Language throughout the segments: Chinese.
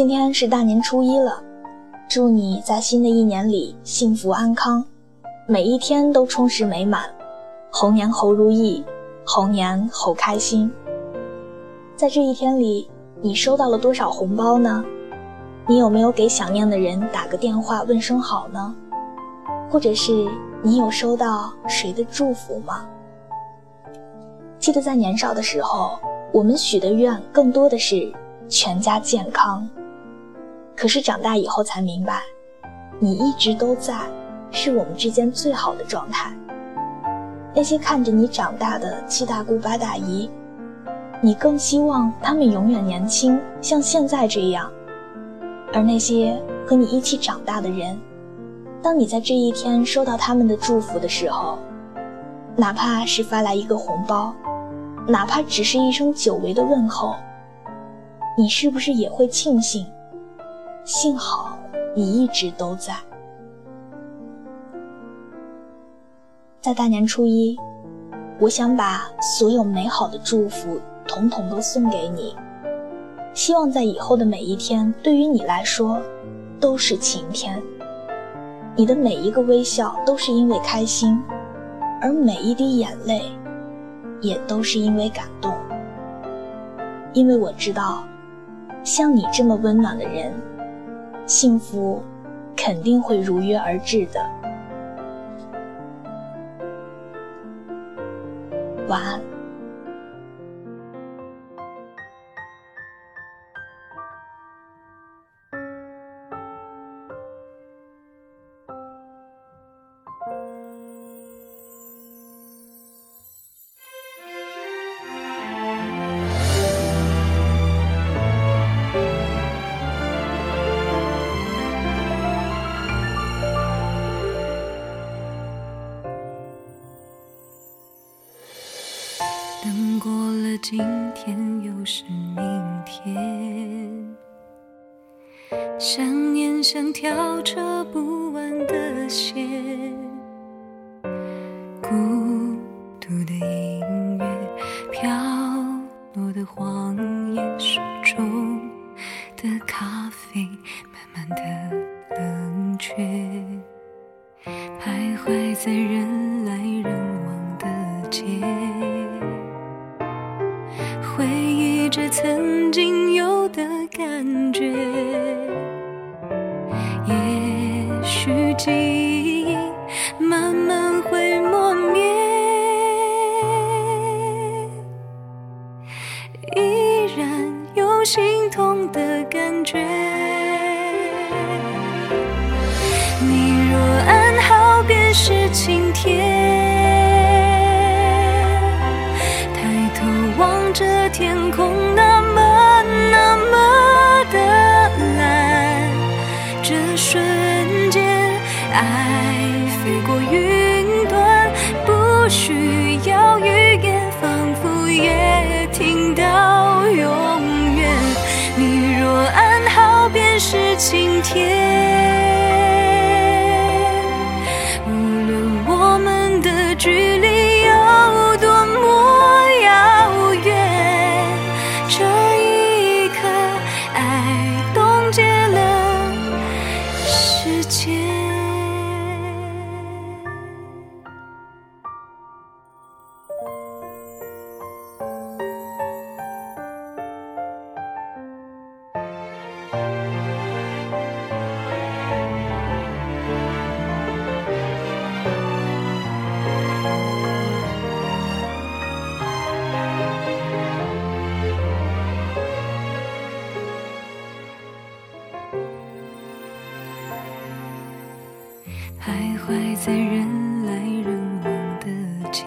今天是大年初一了，祝你在新的一年里幸福安康，每一天都充实美满，猴年猴如意，猴年猴开心。在这一天里，你收到了多少红包呢？你有没有给想念的人打个电话问声好呢？或者是你有收到谁的祝福吗？记得在年少的时候，我们许的愿更多的是全家健康。可是长大以后才明白，你一直都在，是我们之间最好的状态。那些看着你长大的七大姑八大姨，你更希望他们永远年轻，像现在这样。而那些和你一起长大的人，当你在这一天收到他们的祝福的时候，哪怕是发来一个红包，哪怕只是一声久违的问候，你是不是也会庆幸？幸好你一直都在。在大年初一，我想把所有美好的祝福统统都送给你。希望在以后的每一天，对于你来说，都是晴天。你的每一个微笑都是因为开心，而每一滴眼泪，也都是因为感动。因为我知道，像你这么温暖的人，幸福肯定会如约而至的。等过了今天，又是明天。想念像条扯不完的线，孤独的音乐，飘落的谎言，手中的咖啡，慢慢的冷却，徘徊在人依然有心痛的感觉。你若安好，便是晴天。抬头望着天空那么那么的蓝，这瞬间爱飞过云端，不需要语言，仿佛也到永远，你若安好，便是晴天。无论我们的距离。徊在人来人往的街，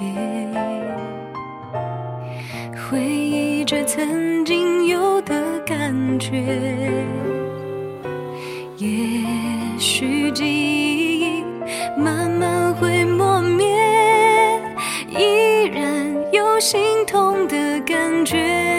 回忆着曾经有的感觉。也许记忆慢慢会磨灭，依然有心痛的感觉。